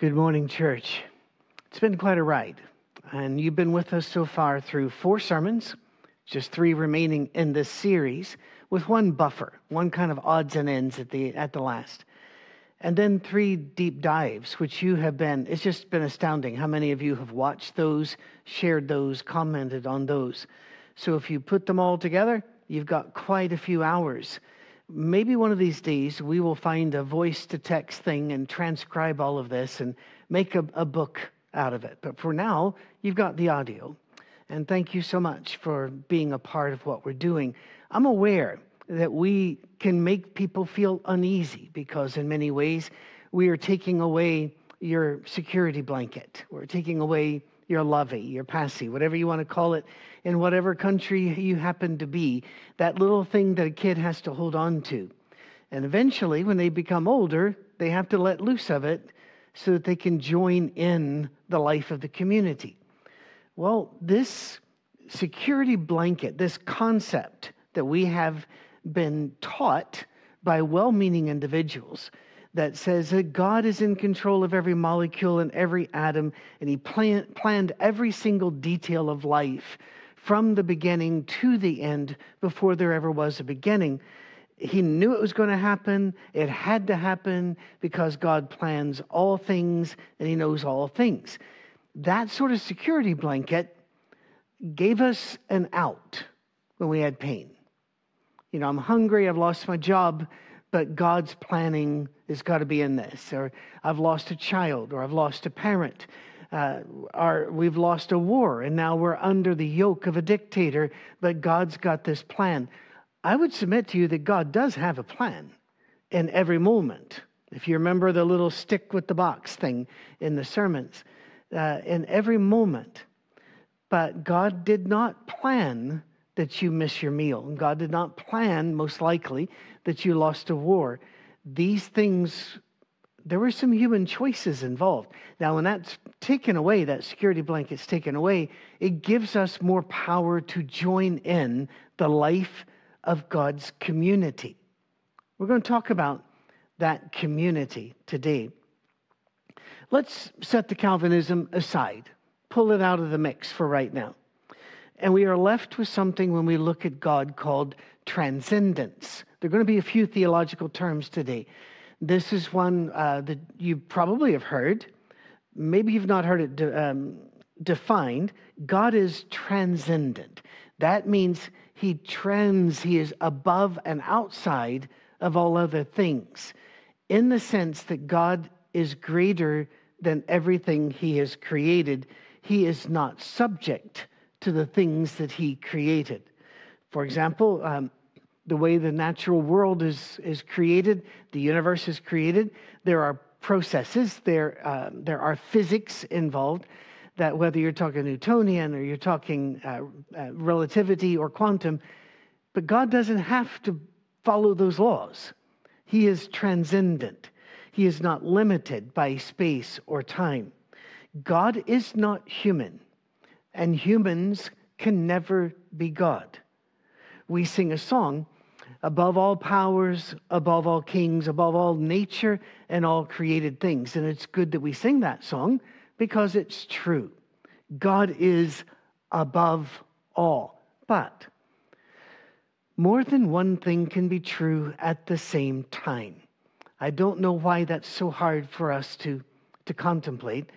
Good morning, church. It's been quite a ride, and you've been with us so far through four sermons, just three remaining in this series, with one buffer, one kind of odds and ends at the at the last, and then three deep dives, which you have been. It's just been astounding how many of you have watched those, shared those, commented on those. So if you put them all together, you've got quite a few hours maybe one of these days we will find a voice to text thing and transcribe all of this and make a, a, book out of it. But for now, you've got the audio. And thank you so much for being a part of what we're doing. I'm aware that we can make people feel uneasy because, in many ways, we are taking away your security blanket. We're taking away your lovey, your passy, whatever you want to call it, in whatever country you happen to be, that little thing that a kid has to hold on to. And eventually, when they become older, they have to let loose of it so that they can join in the life of the community. Well, this security blanket, this concept that we have been taught by well meaning individuals, that says that God is in control of every molecule and every atom, and He plan, planned every single detail of life from the beginning to the end before there ever was a beginning. He knew it was going to happen. It had to happen because God plans all things and He knows all things. That sort of security blanket gave us an out when we had pain. You know, I'm hungry, I've lost my job but God's planning has got to be in this. Or I've lost a child, or I've lost a parent, uh, or we've lost a war, and now we're under the yoke of a dictator, but God's got this plan. I would submit to you that God does have a plan in every moment. If you remember the little stick with the box thing in the sermons, uh, in every moment. But God did not plan that you miss your meal. And God did not plan, most likely, that you lost a war. These things, there were some human choices involved. Now, when that's taken away, that security blanket's taken away, it gives us more power to join in the life of God's community. We're going to talk about that community today. Let's set the Calvinism aside, pull it out of the mix for right now. And we are left with something when we look at God called transcendence. There are going to be a few theological terms today. This is one uh, that you probably have heard. Maybe you've not heard it de- um, defined. God is transcendent. That means he trends, he is above and outside of all other things, in the sense that God is greater than everything he has created. He is not subject to the things that he created. For example, um, the way the natural world is, is created, the universe is created, there are processes, there, uh, there are physics involved that whether you're talking Newtonian or you're talking uh, uh, relativity or quantum, but God doesn't have to follow those laws. He is transcendent. He is not limited by space or time. God is not human and humans can never be God. We sing a song above all powers, above all kings, above all nature and all created things. And it's good that we sing that song because it's true. God is above all. But more than one thing can be true at the same time. I don't know why that's so hard for us to, to contemplate.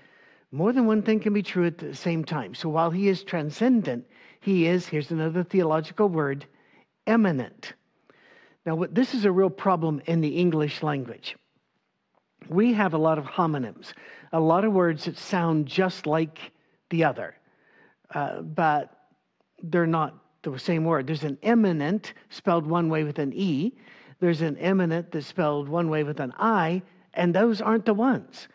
More than one thing can be true at the same time. So while he is transcendent, he is, here's another theological word, immanent. Now, what, this is a real problem in the English language. We have a lot of homonyms, a lot of words that sound just like the other, uh, but they're not the same word. There's an eminent spelled one way with an E, there's an imminent that's spelled one way with an I, and those aren't the ones.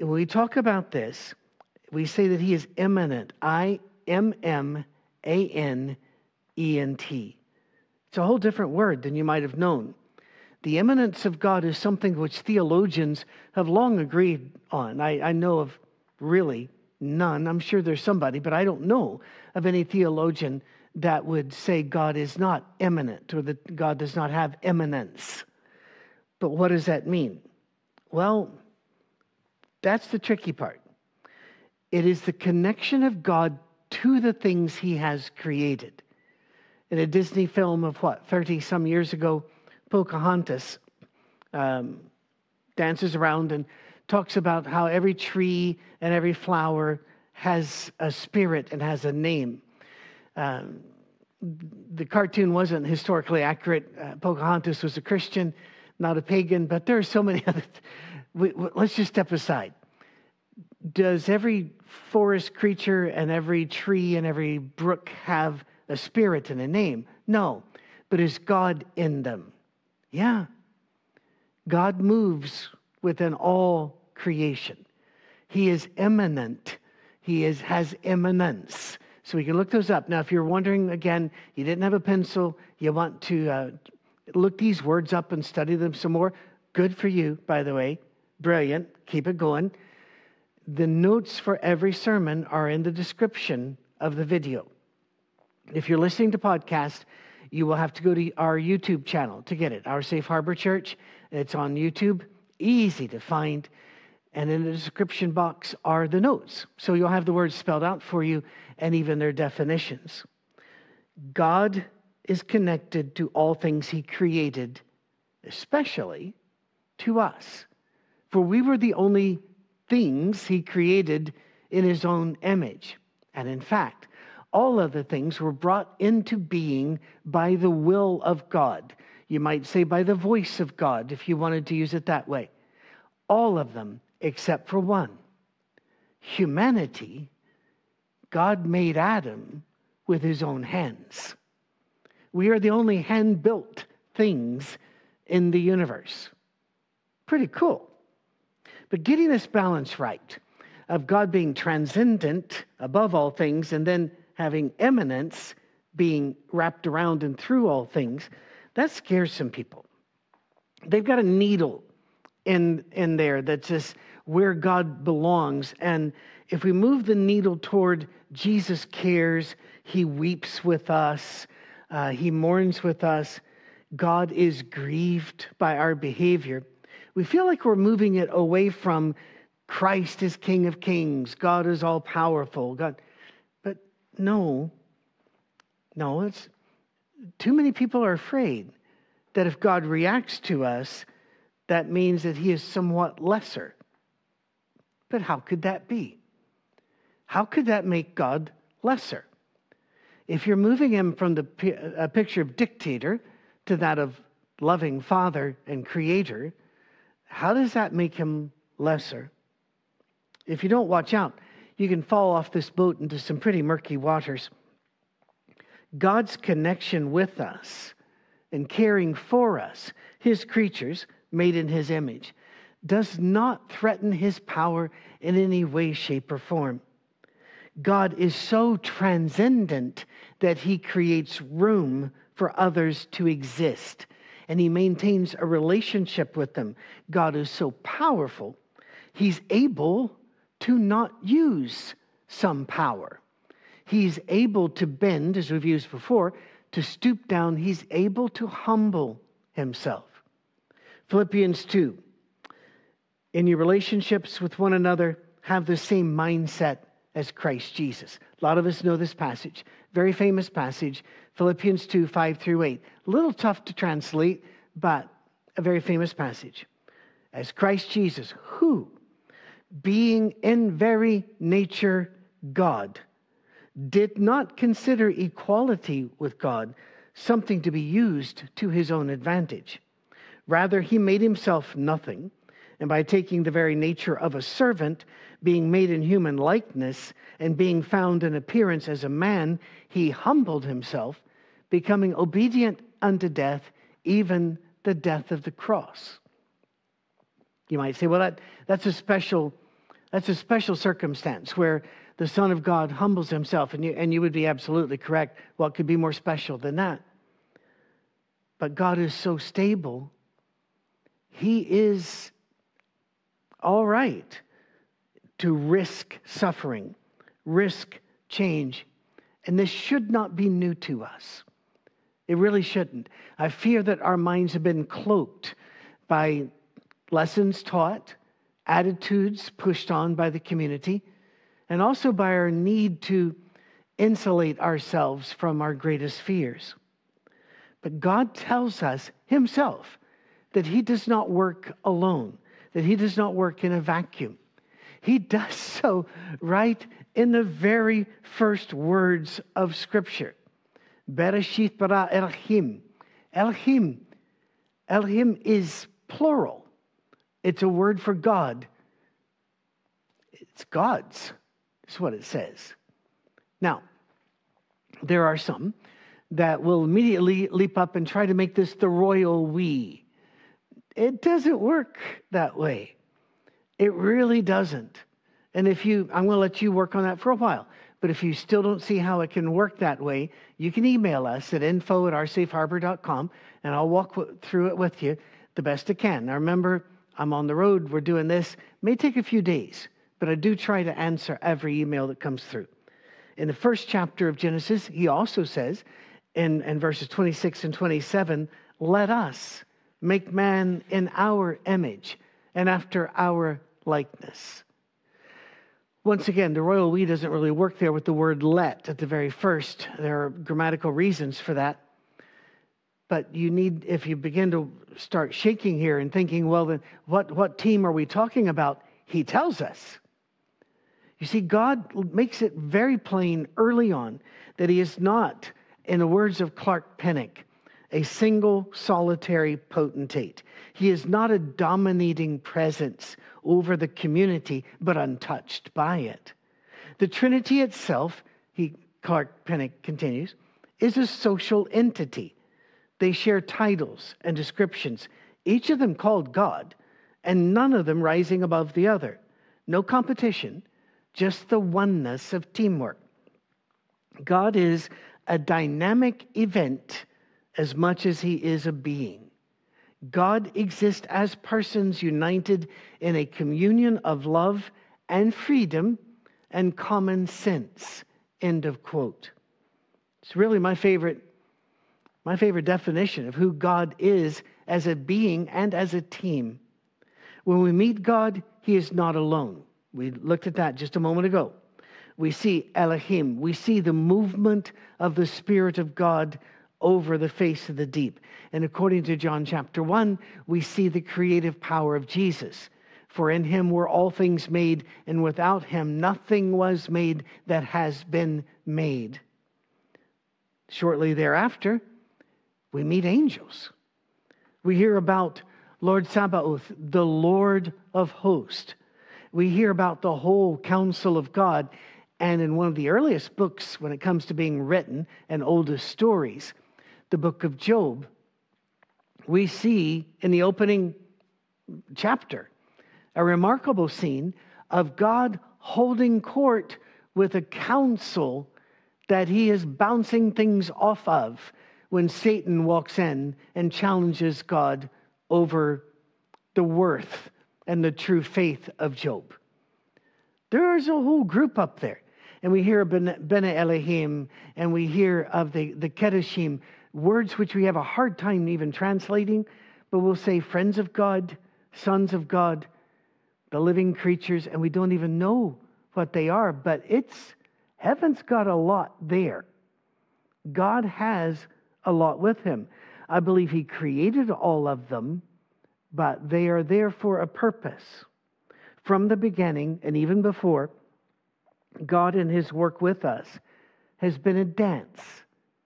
When we talk about this, we say that he is immanent. I M M A N E N T. It's a whole different word than you might have known. The immanence of God is something which theologians have long agreed on. I, I know of really none. I'm sure there's somebody, but I don't know of any theologian that would say God is not immanent or that God does not have immanence. But what does that mean? Well, that's the tricky part. It is the connection of God to the things he has created. In a Disney film of what, 30 some years ago, Pocahontas um, dances around and talks about how every tree and every flower has a spirit and has a name. Um, the cartoon wasn't historically accurate. Uh, Pocahontas was a Christian, not a pagan, but there are so many other. We, let's just step aside. Does every forest creature and every tree and every brook have a spirit and a name? No. But is God in them? Yeah. God moves within all creation. He is immanent. He is, has immanence. So we can look those up. Now, if you're wondering again, you didn't have a pencil, you want to uh, look these words up and study them some more, good for you, by the way. Brilliant. Keep it going. The notes for every sermon are in the description of the video. If you're listening to podcast, you will have to go to our YouTube channel to get it. Our Safe Harbor Church. It's on YouTube. Easy to find. And in the description box are the notes. So you'll have the words spelled out for you and even their definitions. God is connected to all things he created, especially to us. For we were the only things he created in his own image. And in fact, all other things were brought into being by the will of God. You might say by the voice of God, if you wanted to use it that way. All of them except for one humanity, God made Adam with his own hands. We are the only hand built things in the universe. Pretty cool. But getting this balance right of God being transcendent above all things and then having immanence being wrapped around and through all things, that scares some people. They've got a needle in, in there that's just where God belongs. And if we move the needle toward Jesus cares, He weeps with us, uh, He mourns with us, God is grieved by our behavior, we feel like we're moving it away from Christ is King of Kings, God is all powerful. God, but no, no, it's too many people are afraid that if God reacts to us, that means that he is somewhat lesser. But how could that be? How could that make God lesser? If you're moving him from the a picture of dictator to that of loving father and creator, how does that make him lesser? If you don't watch out, you can fall off this boat into some pretty murky waters. God's connection with us and caring for us, his creatures, made in his image, does not threaten his power in any way, shape, or form. God is so transcendent that he creates room for others to exist and he maintains a relationship with them. God is so powerful, he's able to not use some power. He's able to bend, as we've used before, to stoop down. He's able to humble himself. Philippians 2. In your relationships with one another, have the same mindset as Christ Jesus. A lot of us know this passage. Very famous passage, Philippians 2 5 through 8. A little tough to translate, but a very famous passage. As Christ Jesus, who, being in very nature God, did not consider equality with God something to be used to his own advantage. Rather, he made himself nothing, and by taking the very nature of a servant, being made in human likeness and being found in appearance as a man, he humbled himself, becoming obedient unto death, even the death of the cross. You might say, well, that, that's a special that's a special circumstance where the Son of God humbles himself, and you, and you would be absolutely correct. What could be more special than that? But God is so stable, He is all right to risk suffering, risk change. And this should not be new to us. It really shouldn't. I fear that our minds have been cloaked by lessons taught, attitudes pushed on by the community, and also by our need to insulate ourselves from our greatest fears. But God tells us Himself that He does not work alone, that He does not work in a vacuum. He does so right in the very first words of Scripture. Bereshit bara Elohim. Elohim. Elohim is plural. It's a word for God. It's God's. That's what it says. Now, there are some that will immediately leap up and try to make this the royal we. It doesn't work that way. It really doesn't. And if you, I'm going to let you work on that for a while. But if you still don't see how it can work that way, you can email us at info at oursafeharbor.com and I'll walk through it with you the best I can. Now remember, I'm on the road, we're doing this. It may take a few days, but I do try to answer every email that comes through. In the first chapter of Genesis, he also says in, in verses 26 and 27 let us make man in our image and after our likeness. Once again, the royal we doesn't really work there with the word let at the very first. There are grammatical reasons for that. But you need, if you begin to start shaking here and thinking, well, then what, what team are we talking about? He tells us. You see, God makes it very plain early on that He is not, in the words of Clark Pinnock, a single solitary potentate. He is not a dominating presence over the community, but untouched by it. The Trinity itself, he, Clark Pinnock continues, is a social entity. They share titles and descriptions, each of them called God, and none of them rising above the other. No competition, just the oneness of teamwork. God is a dynamic event as much as he is a being. God exists as persons united in a communion of love and freedom and common sense. End of quote. It's really my favorite, my favorite definition of who God is as a being and as a team. When we meet God, He is not alone. We looked at that just a moment ago. We see Elohim. We see the movement of the Spirit of God over the face of the deep. And according to John chapter 1, we see the creative power of Jesus. For in him were all things made, and without him nothing was made that has been made. Shortly thereafter, we meet angels. We hear about Lord Sabaoth, the Lord of hosts. We hear about the whole counsel of God. And in one of the earliest books, when it comes to being written and oldest stories, the book of Job, we see in the opening chapter a remarkable scene of God holding court with a council that he is bouncing things off of when Satan walks in and challenges God over the worth and the true faith of Job. There's a whole group up there. And we hear of Bene Elohim and we hear of the, the Kedoshim words which we have a hard time even translating, but we'll say friends of God, sons of God, the living creatures, and we don't even know what they are, but it's heaven's got a lot there. God has a lot with him. I believe he created all of them, but they are there for a purpose. From the beginning and even before, God and his work with us has been a dance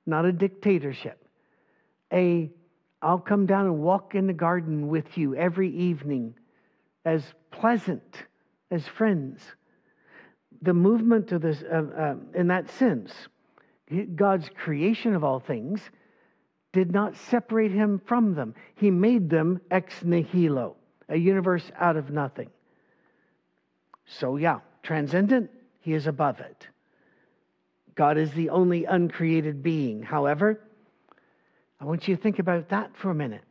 not a dictatorship. A, I'll come down and walk in the garden with you every evening as pleasant as friends. the movement of this, uh, uh, in that sense, God's creation of all things did not separate him from them. He made them ex nihilo, a universe out of nothing. So, yeah, transcendent, he is above it. God is the only uncreated being. However, I want you to think about that for a minute.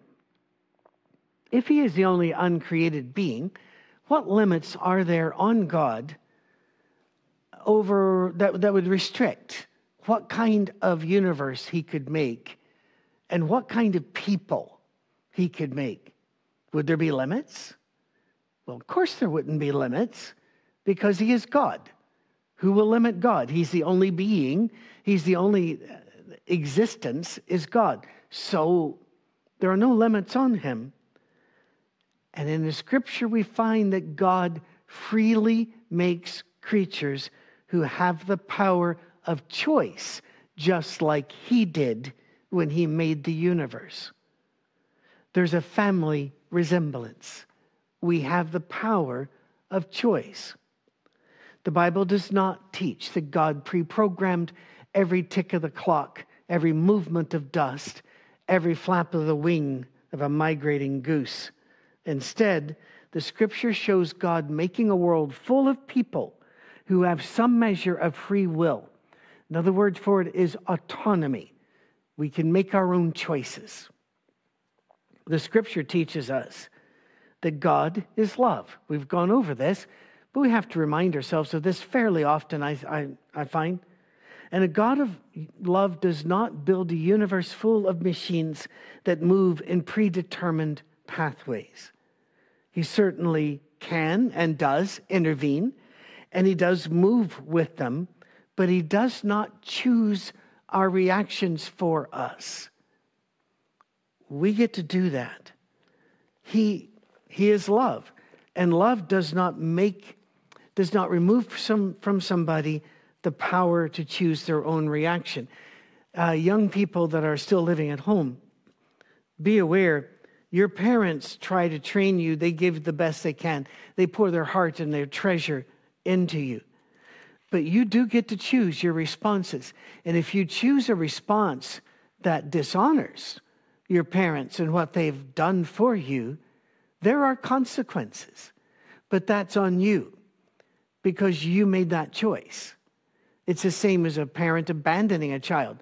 If he is the only uncreated being, what limits are there on God over that, that would restrict what kind of universe he could make and what kind of people he could make? Would there be limits? Well, of course there wouldn't be limits because he is God. Who will limit God? He's the only being, he's the only uh, existence is God. So there are no limits on him. And in the scripture, we find that God freely makes creatures who have the power of choice, just like he did when he made the universe. There's a family resemblance. We have the power of choice. The Bible does not teach that God pre programmed every tick of the clock, every movement of dust, every flap of the wing of a migrating goose. Instead, the scripture shows God making a world full of people who have some measure of free will. Another word for it is autonomy. We can make our own choices. The scripture teaches us that God is love. We've gone over this, but we have to remind ourselves of this fairly often, I, I, I find. And a God of love does not build a universe full of machines that move in predetermined pathways. He certainly can and does intervene, and he does move with them, but he does not choose our reactions for us. We get to do that. He, he is love, and love does not make, does not remove some, from somebody the power to choose their own reaction. Uh, young people that are still living at home, be aware your parents try to train you, they give the best they can. They pour their heart and their treasure into you. But you do get to choose your responses. And if you choose a response that dishonors your parents and what they've done for you, there are consequences. But that's on you because you made that choice. It's the same as a parent abandoning a child.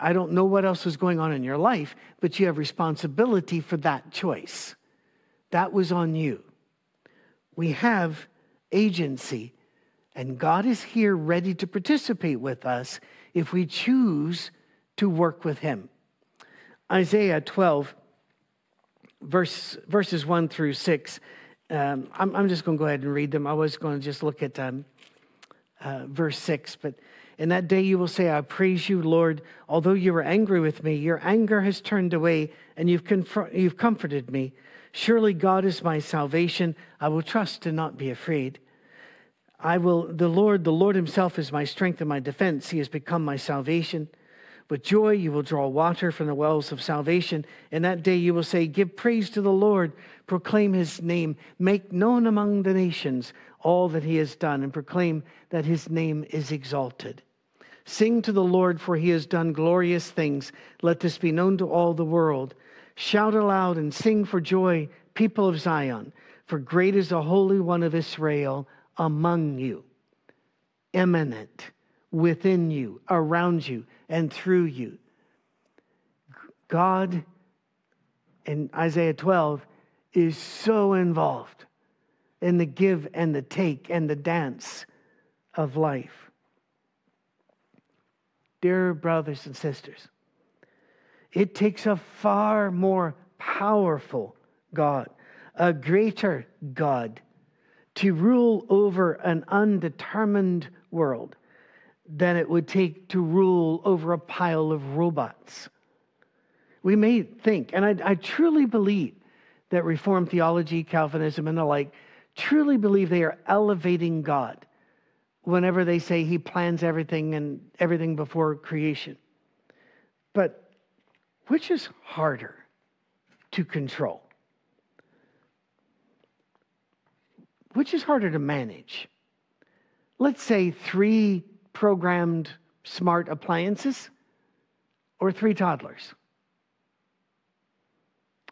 I don't know what else was going on in your life, but you have responsibility for that choice. That was on you. We have agency, and God is here ready to participate with us if we choose to work with Him. Isaiah 12, verse, verses 1 through 6. Um, I'm, I'm, just going to go ahead and read them. I was going to just look at um, uh, verse 6, but in that day you will say, I praise you, Lord. Although you were angry with me, your anger has turned away and you've, you've comforted me. Surely God is my salvation. I will trust and not be afraid. I will, the Lord, the Lord himself is my strength and my defense. He has become my salvation. With joy you will draw water from the wells of salvation. In that day you will say, Give praise to the Lord, proclaim his name, make known among the nations all that he has done, and proclaim that his name is exalted. Sing to the Lord, for he has done glorious things. Let this be known to all the world. Shout aloud and sing for joy, people of Zion, for great is the Holy One of Israel among you, immanent within you, around you, and through you. God in Isaiah 12 is so involved in the give and the take and the dance of life. Dear brothers and sisters, it takes a far more powerful God, a greater God, to rule over an undetermined world than it would take to rule over a pile of robots. We may think, and I, I truly believe that Reformed theology, Calvinism, and the like truly believe they are elevating God whenever they say He plans everything and everything before creation. But which is harder to control? Which is harder to manage? let's say, three programmed smart appliances or three toddlers?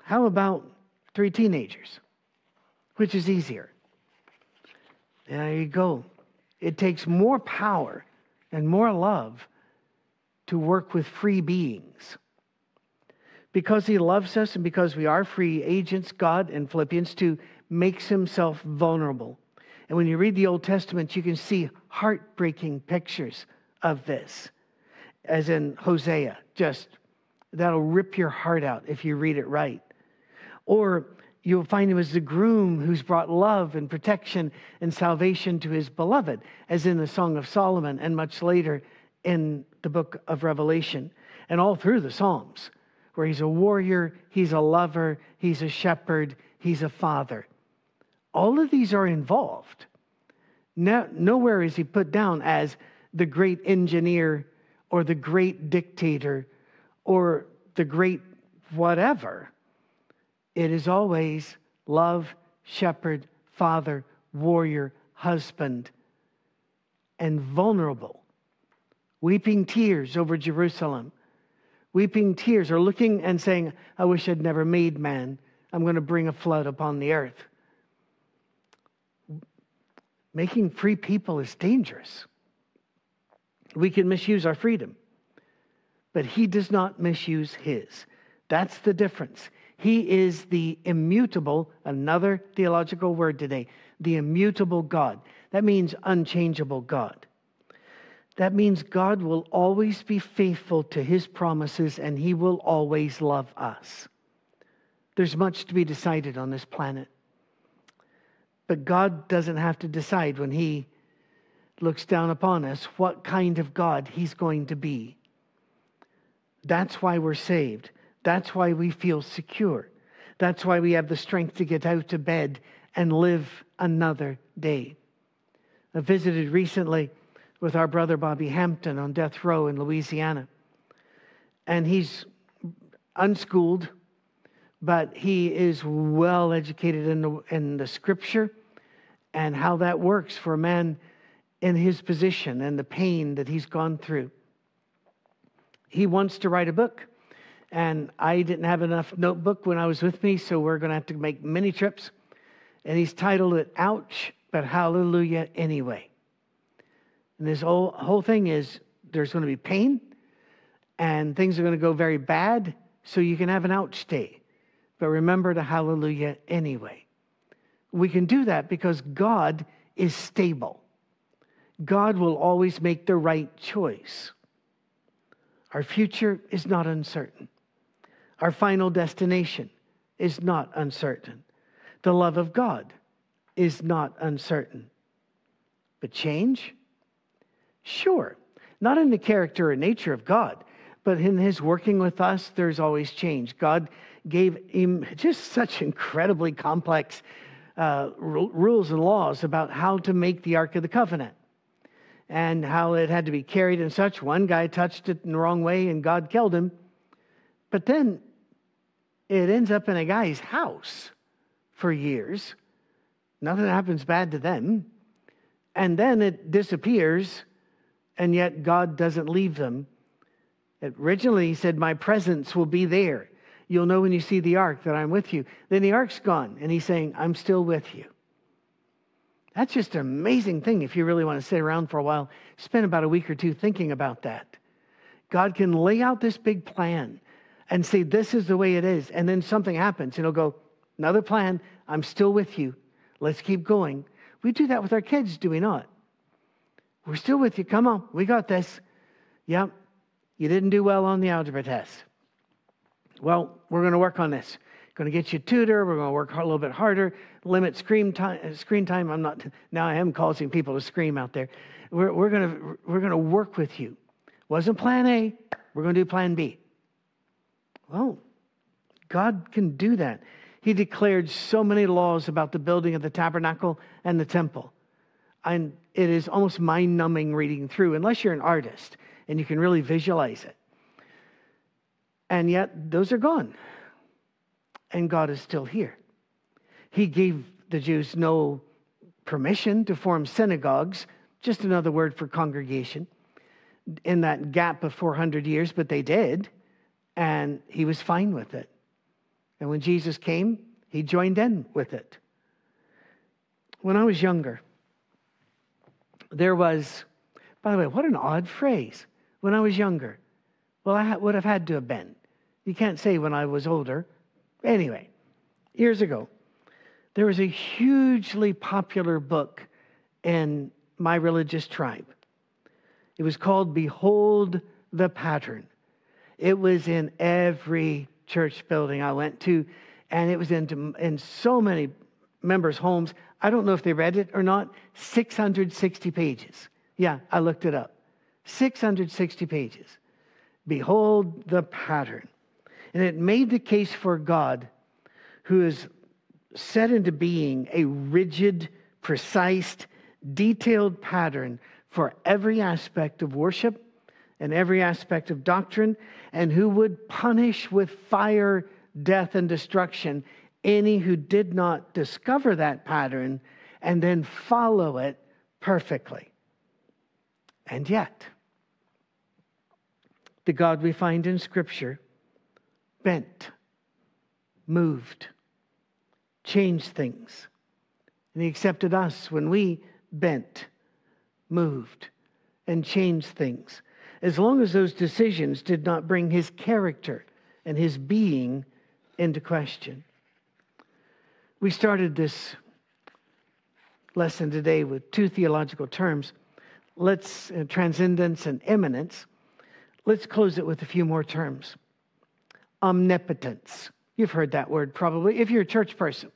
How about three teenagers? Which is easier? There you go. It takes more power and more love to work with free beings. Because he loves us and because we are free agents, God in Philippians 2 makes himself vulnerable. And when you read the Old Testament, you can see heartbreaking pictures of this, as in Hosea, just that'll rip your heart out if you read it right. Or you'll find him as the groom who's brought love and protection and salvation to his beloved, as in the Song of Solomon and much later in the book of Revelation and all through the Psalms, where he's a warrior, he's a lover, he's a shepherd, he's a father. All of these are involved. No, nowhere is he put down as the great engineer or the great dictator or the great whatever. It is always love, shepherd, father, warrior, husband, and vulnerable. Weeping tears over Jerusalem. Weeping tears or looking and saying, I wish I'd never made man. I'm going to bring a flood upon the earth. Making free people is dangerous. We can misuse our freedom, but he does not misuse his. That's the difference. He is the immutable, another theological word today, the immutable God. That means unchangeable God. That means God will always be faithful to his promises and he will always love us. There's much to be decided on this planet. But God doesn't have to decide when he looks down upon us what kind of God he's going to be. That's why we're saved. That's why we feel secure. That's why we have the strength to get out of bed and live another day. I visited recently with our brother Bobby Hampton on death row in Louisiana. And he's unschooled, but he is well educated in the, in the scripture and how that works for a man in his position and the pain that he's gone through. He wants to write a book and I didn't have enough notebook when I was with me, so we're going to have to make many trips. And he's titled it Ouch, but Hallelujah Anyway. And this whole, whole thing is there's going to be pain, and things are going to go very bad, so you can have an ouch day. But remember to hallelujah anyway. We can do that because God is stable. God will always make the right choice. Our future is not uncertain. Our final destination is not uncertain. The love of God is not uncertain. But change? Sure. Not in the character or nature of God, but in his working with us, there's always change. God gave him just such incredibly complex uh, rules and laws about how to make the Ark of the Covenant and how it had to be carried and such. One guy touched it in the wrong way and God killed him. But then it ends up in a guy's house for years. Nothing happens bad to them. And then it disappears, and yet God doesn't leave them. Originally, he said, My presence will be there. You'll know when you see the ark that I'm with you. Then the ark's gone, and he's saying, I'm still with you. That's just an amazing thing if you really want to sit around for a while. Spend about a week or two thinking about that. God can lay out this big plan and say, This is the way it is. And then something happens, and he'll go, Another plan. I'm still with you. Let's keep going. We do that with our kids, do we not? We're still with you. Come on, we got this. Yep, you didn't do well on the algebra test. Well, we're going to work on this. Going to get you a tutor. We're going to work a little bit harder. Limit screen time. Screen time. I'm not now. I am causing people to scream out there. We're, we're going to we're going to work with you. Wasn't Plan A. We're going to do Plan B. Well, God can do that. He declared so many laws about the building of the tabernacle and the temple. And it is almost mind numbing reading through, unless you're an artist and you can really visualize it. And yet, those are gone. And God is still here. He gave the Jews no permission to form synagogues just another word for congregation in that gap of 400 years, but they did, and he was fine with it. And when Jesus came, he joined in with it. When I was younger, there was, by the way, what an odd phrase. When I was younger, well, I would have had to have been. You can't say when I was older. Anyway, years ago, there was a hugely popular book in my religious tribe. It was called Behold the Pattern. It was in every church building I went to, and it was in, in so many members' homes. I don't know if they read it or not. 660 pages. Yeah, I looked it up. 660 pages. Behold the pattern. And it made the case for God, who is set into being a rigid, precise, detailed pattern for every aspect of worship and every aspect of doctrine, and who would punish with fire, death, and destruction any who did not discover that pattern and then follow it perfectly. And yet, the God we find in Scripture bent, moved, changed things. And He accepted us when we bent, moved, and changed things, as long as those decisions did not bring His character and His being into question. We started this lesson today with two theological terms let's uh, transcendence and immanence let's close it with a few more terms omnipotence. You've heard that word probably if you're a church person.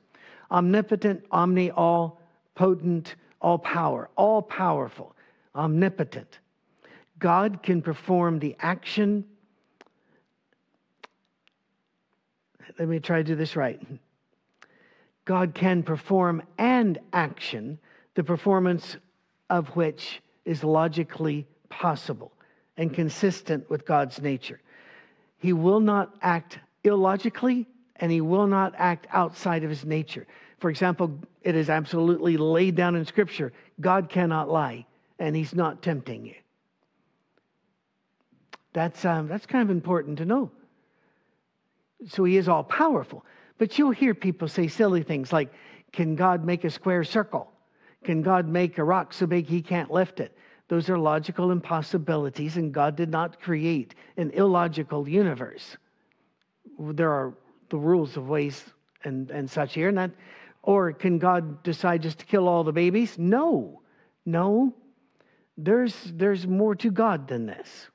Omnipotent omni all potent all power all powerful omnipotent. God can perform the action. Let me try to do this right. God can perform and action, the performance of which is logically possible and consistent with God's nature. He will not act illogically and he will not act outside of his nature. For example, it is absolutely laid down in Scripture God cannot lie, and he's not tempting you. That's, um, that's kind of important to know. So he is all powerful. But you'll hear people say silly things like, Can God make a square circle? Can God make a rock so big he can't lift it? Those are logical impossibilities, and God did not create an illogical universe. There are the rules of ways and, and such here. And that, or can God decide just to kill all the babies? No, no. There's, there's more to God than this.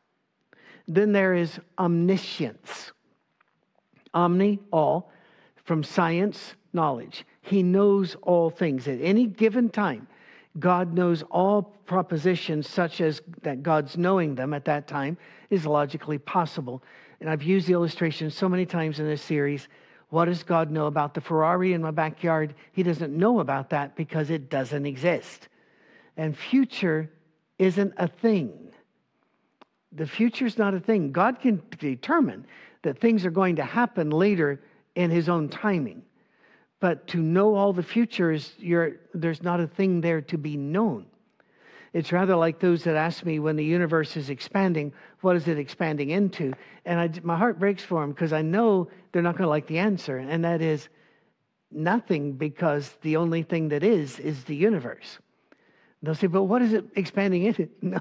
Then there is omniscience. Omni, all, from science knowledge. He knows all things. At any given time, God knows all propositions, such as that God's knowing them at that time is logically possible. And I've used the illustration so many times in this series. What does God know about the Ferrari in my backyard? He doesn't know about that because it doesn't exist. And future isn't a thing. The future is not a thing. God can determine that things are going to happen later in his own timing. But to know all the futures, there's not a thing there to be known. It's rather like those that ask me when the universe is expanding, what is it expanding into? And I, my heart breaks for them because I know they're not going to like the answer, and that is nothing because the only thing that is is the universe. They'll say, but what is it expanding into? No,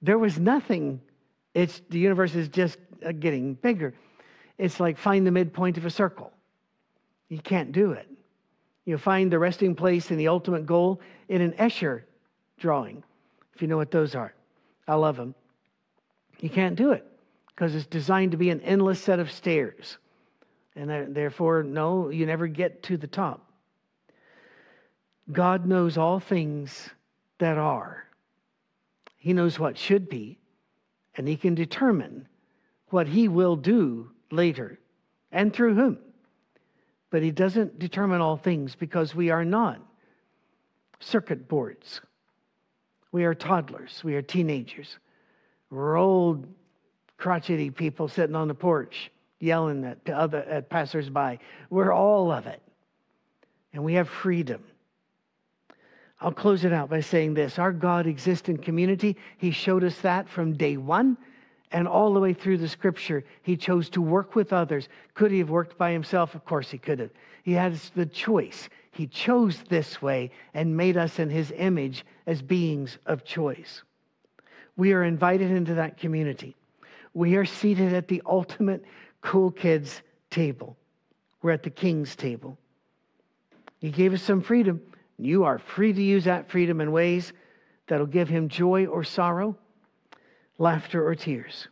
there was nothing. It's the universe is just uh, getting bigger. It's like find the midpoint of a circle. You can't do it. You'll find the resting place and the ultimate goal in an Escher drawing, if you know what those are. I love them. You can't do it because it's designed to be an endless set of stairs. And therefore, no, you never get to the top. God knows all things that are. He knows what should be, and He can determine what He will do later and through whom. But he doesn't determine all things because we are not circuit boards. We are toddlers. We are teenagers. We're old, crotchety people sitting on the porch yelling at, other, at passersby. We're all of it. And we have freedom. I'll close it out by saying this Our God exists in community. He showed us that from day one and all the way through the scripture. He chose to work with others. Could he have worked by himself? Of course he could have. He had the choice. He chose this way and made us in his image as beings of choice. We are invited into that community. We are seated at the ultimate cool kids table. We're at the king's table. He gave us some freedom. You are free to use that freedom in ways that'll give him joy or sorrow, laughter or tears.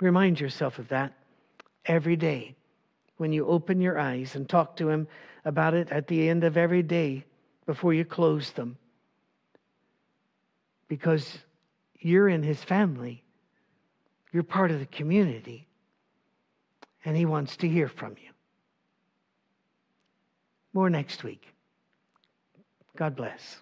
Remind yourself of that every day when you open your eyes and talk to him about it at the end of every day before you close them. Because you're in his family, you're part of the community, and he wants to hear from you. More next week. God bless.